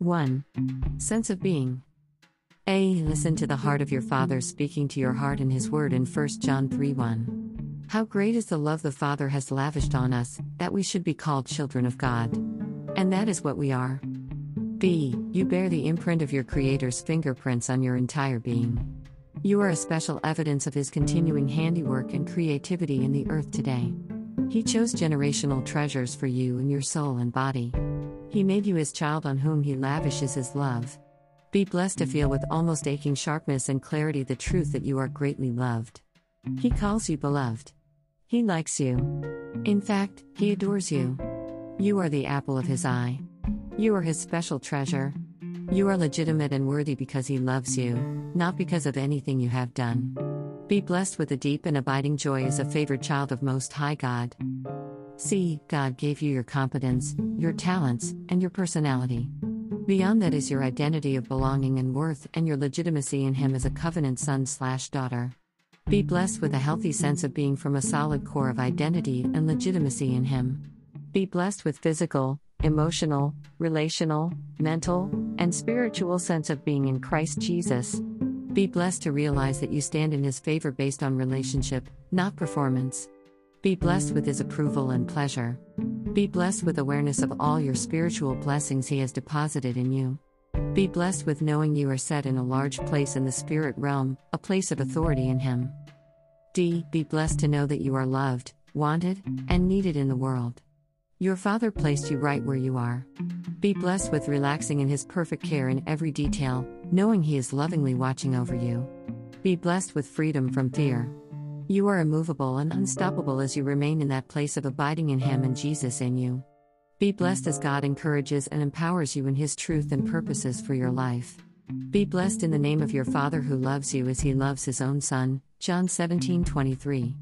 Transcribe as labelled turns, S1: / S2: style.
S1: 1. Sense of being. A. Listen to the heart of your Father speaking to your heart in His Word in 1 John 3 1. How great is the love the Father has lavished on us, that we should be called children of God. And that is what we are. B. You bear the imprint of your Creator's fingerprints on your entire being. You are a special evidence of His continuing handiwork and creativity in the earth today. He chose generational treasures for you in your soul and body. He made you His child on whom He lavishes His love. Be blessed to feel with almost aching sharpness and clarity the truth that you are greatly loved. He calls you beloved. He likes you. In fact, He adores you. You are the apple of His eye. You are His special treasure. You are legitimate and worthy because He loves you, not because of anything you have done. Be blessed with a deep and abiding joy as a favored child of Most High God. See, God gave you your competence, your talents, and your personality. Beyond that is your identity of belonging and worth and your legitimacy in Him as a covenant son slash daughter. Be blessed with a healthy sense of being from a solid core of identity and legitimacy in Him. Be blessed with physical, emotional, relational, mental, and spiritual sense of being in Christ Jesus. Be blessed to realize that you stand in His favor based on relationship, not performance. Be blessed with His approval and pleasure. Be blessed with awareness of all your spiritual blessings He has deposited in you. Be blessed with knowing you are set in a large place in the spirit realm, a place of authority in Him. D. Be blessed to know that you are loved, wanted, and needed in the world. Your Father placed you right where you are. Be blessed with relaxing in His perfect care in every detail, knowing He is lovingly watching over you. Be blessed with freedom from fear. You are immovable and unstoppable as you remain in that place of abiding in Him and Jesus in you. Be blessed as God encourages and empowers you in His truth and purposes for your life. Be blessed in the name of your Father who loves you as He loves His own Son. John 17 23.